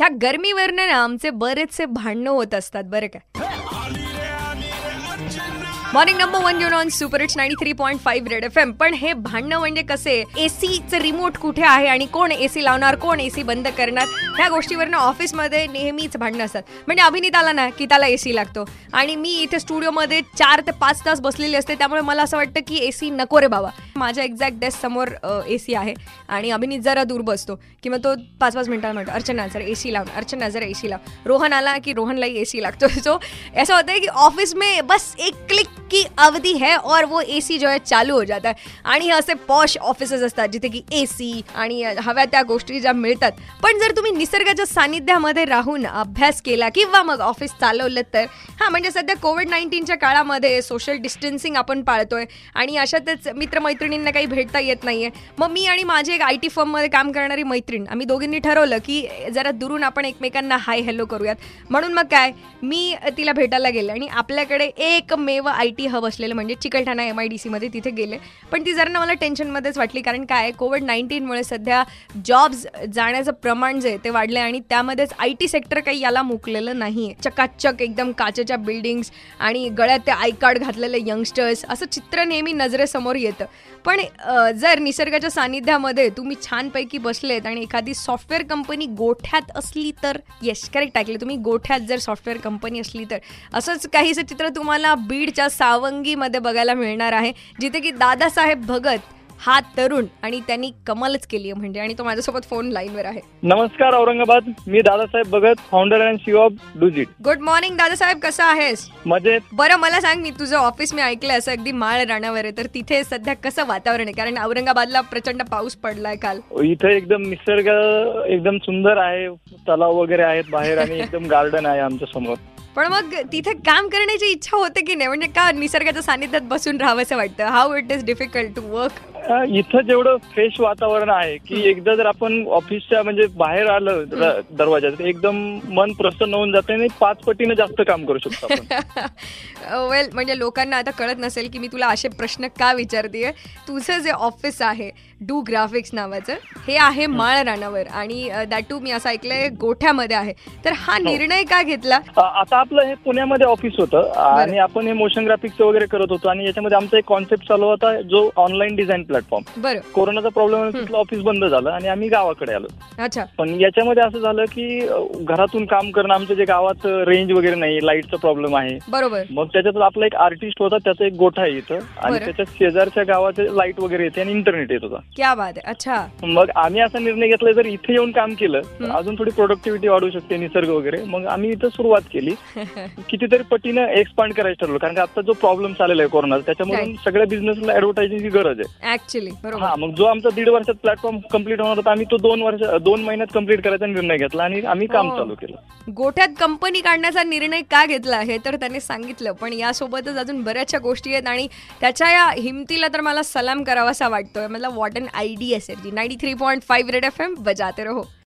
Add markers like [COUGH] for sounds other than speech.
ह्या गरमीवरनं ना आमचे बरेचसे भांडणं होत असतात बरं काय morning number one युन on super it's ninety three point five red F M पण हे भांडणं म्हणजे कसे? एसीचं रिमोट कुठे आहे आणि कोण एसी लावणार कोण एसी बंद करणार? ह्या गोष्टीवरनं ऑफिसमध्ये नेहमीच भांडणं असतात. म्हणजे अभिनीत आला ना की त्याला एसी लागतो. आणि मी इथे स्टुडिओमध्ये चार ते पाच तास बसलेली असते त्यामुळे मला असं वाटतं की एसी नको रे बाबा. माझ्या एक्झॅक्ट डेस्क समोर एसी आहे आणि अभिनीत जरा दूर बसतो किंवा तो पाच पाच मिनिटाला म्हणतो अर्चना जरा एसी लाव अर्चना जरा सी लाव. रोहन आला की रोहनलाही एसी लागतो. सो ऐसा होता है कि ऑफिस में बस एक क्लिक की अवधी है और वो एसी जो है चालू हो जाता है. आणि हे असे पॉश ऑफिसेस असतात जिथे की एसी आणि हव्या त्या गोष्टी ज्या मिळतात. पण जर तुम्ही निसर्गाच्या सानिध्यामध्ये राहून अभ्यास केला किंवा मग ऑफिस चालवलं तर हां म्हणजे सध्या कोविड नाईन्टीनच्या काळामध्ये सोशल डिस्टन्सिंग आपण पाळतोय. आणि अशातच मैत्रिणींना काही भेटता येत नाहीये. मग मी आणि माझी एक आय टी फर्ममध्ये काम करणारी मैत्रीण आम्ही दोघींनी ठरवलं की जरा दुरून आपण एकमेकांना हाय हॅलो करूयात. म्हणून मग काय मी तिला भेटायला गेले आणि आपल्याकडे एकमेव आय टी हब असलेलं म्हणजे चिकलठाणा एम आय डी सीमध्ये तिथे गेले. पण ती जरा ना मला टेन्शनमध्येच वाटली कारण काय कोविड नाईन्टीनमुळे सध्या जॉब्स जाण्याचं प्रमाण जे आहे ते वाढलं आणि त्यामध्येच आय टी सेक्टर काही याला मुकलेलं नाही आहे चकाचक एकदम काचेच्या बिल्डिंग्स आणि गळ्यात ते आय कार्ड घातलेले यंगस्टर्स असं चित्र नेहमी नजरेसमोर येतं. पण जर निसर्गाच्या सानिध्यामध्ये तुम्ही छानपैकी बसलेत आणि एखादी सॉफ्टवेअर कंपनी गोठ्यात असली तर यश करेक्ट ऐकले तुम्ही गोठ्यात जर सॉफ्टवेअर कंपनी असली तर. असंच काहीसं चित्र तुम्हाला बीडच्या सावंगीमध्ये बघायला मिळणार आहे. जिथे की दादासाहेब भगत हा तरुण आणि त्यांनी कमालच केली आहे म्हणजे आणि तो माझ्यासोबत फोन लाईनवर आहे. नमस्कार औरंगाबाद. मी Dadasaheb Bhagat founder and CEO of डुजिट good morning Dadasaheb कसा आहेस? मजेत. बरं मला सांग मी तुझं ऑफिस मी ऐकलंय असं अगदी माळ राणावर आहे तर तिथे सध्या कसं वातावरण आहे? कारण औरंगाबादला प्रचंड पाऊस पडलाय काल. इथे एकदम निसर्ग एकदम सुंदर आहे तलाव वगैरे आहेत बाहेर आणि [LAUGHS] एकदम गार्डन आहे आमच्यासमोर. पण मग तिथे काम करण्याची इच्छा होते की नाही? म्हणजे का निसर्गाच्या सानिध्यात बसून राहावंसं वाटतं? How it is difficult to work इथं जेवढं फ्रेश वातावरण आहे की एकदा जर आपण ऑफिसच्या म्हणजे बाहेर आलं द- दरवाजात तर एकदम मन प्रसन्न होऊन जाते आणि पाच पटीनं जास्त काम करू शकतो वेल [LAUGHS] म्हणजे लोकांना आता कळत नसेल की मी तुला असे प्रश्न का विचारते तुझं जे ऑफिस आहे डू ग्राफिक्स नावाचं हे आहे माळ रानावर आणि दॅट टू मी असं ऐकलंय गोठ्यामध्ये आहे. तर हा निर्णय का घेतला? आता आपलं हे पुण्यामध्ये ऑफिस होतं. आणि आपण हे मोशन ग्राफिक्स वगैरे करत होतो. आणि याच्यामध्ये आमचा एक कॉन्सेप्ट चालू होता जो ऑनलाईन डिझाईन प्लॅटफॉर्म कोरोनाचा प्रॉब्लेम तिथलं ऑफिस बंद झालं आणि आम्ही गावाकडे आलो. अच्छा. पण याच्यामध्ये असं झालं की घरातून काम करणं आमच्या जे गावात रेंज वगैरे नाही लाईटचा प्रॉब्लेम आहे. बरोबर. मग त्याच्यात आपला एक आर्टिस्ट होता त्याचा एक गोठा आहे इथं. आणि. त्याच्या शेजारच्या गावात लाइट वगैरे येते आणि इंटरनेट येत होता. क्या बात आहे. अच्छा. मग आम्ही असा निर्णय घेतला जर इथे येऊन काम केलं तर. अजून थोडी प्रोडक्टिव्हिटी वाढू शकते निसर्ग वगैरे. मग आम्ही इथं सुरुवात केली. [LAUGHS] कितीतरी पटीनं एक्सपांड करायचं ठरवलं कारण का आता जो प्रॉब्लेम चाललेला आहे कोरोनाचा त्याच्यामुळे Right. सगळ्या बिझनेसला ऍडव्हर्टायझिंगची गरज आहे. ऍक्च्युली हा बरोबर मग जो आमचा दीड वर्षात प्लॅटफॉर्म कंप्लीट होणार होता आम्ही तो दोन वर्ष दोन महिन्यात कंप्लीट करायचा निर्णय घेतला आणि आम्ही काम हो. चालू केलं. गोठ्यात कंपनी काढण्याचा निर्णय का घेतला हे तर त्यांनी सांगितलं. पण यासोबतच अजून बऱ्याचशा गोष्टी आहेत आणि त्याच्या या हिमतीला तर मला सलाम करावासा वाटतोय. मला what an idea sir ji ninety three point five red F M बजाते रहो.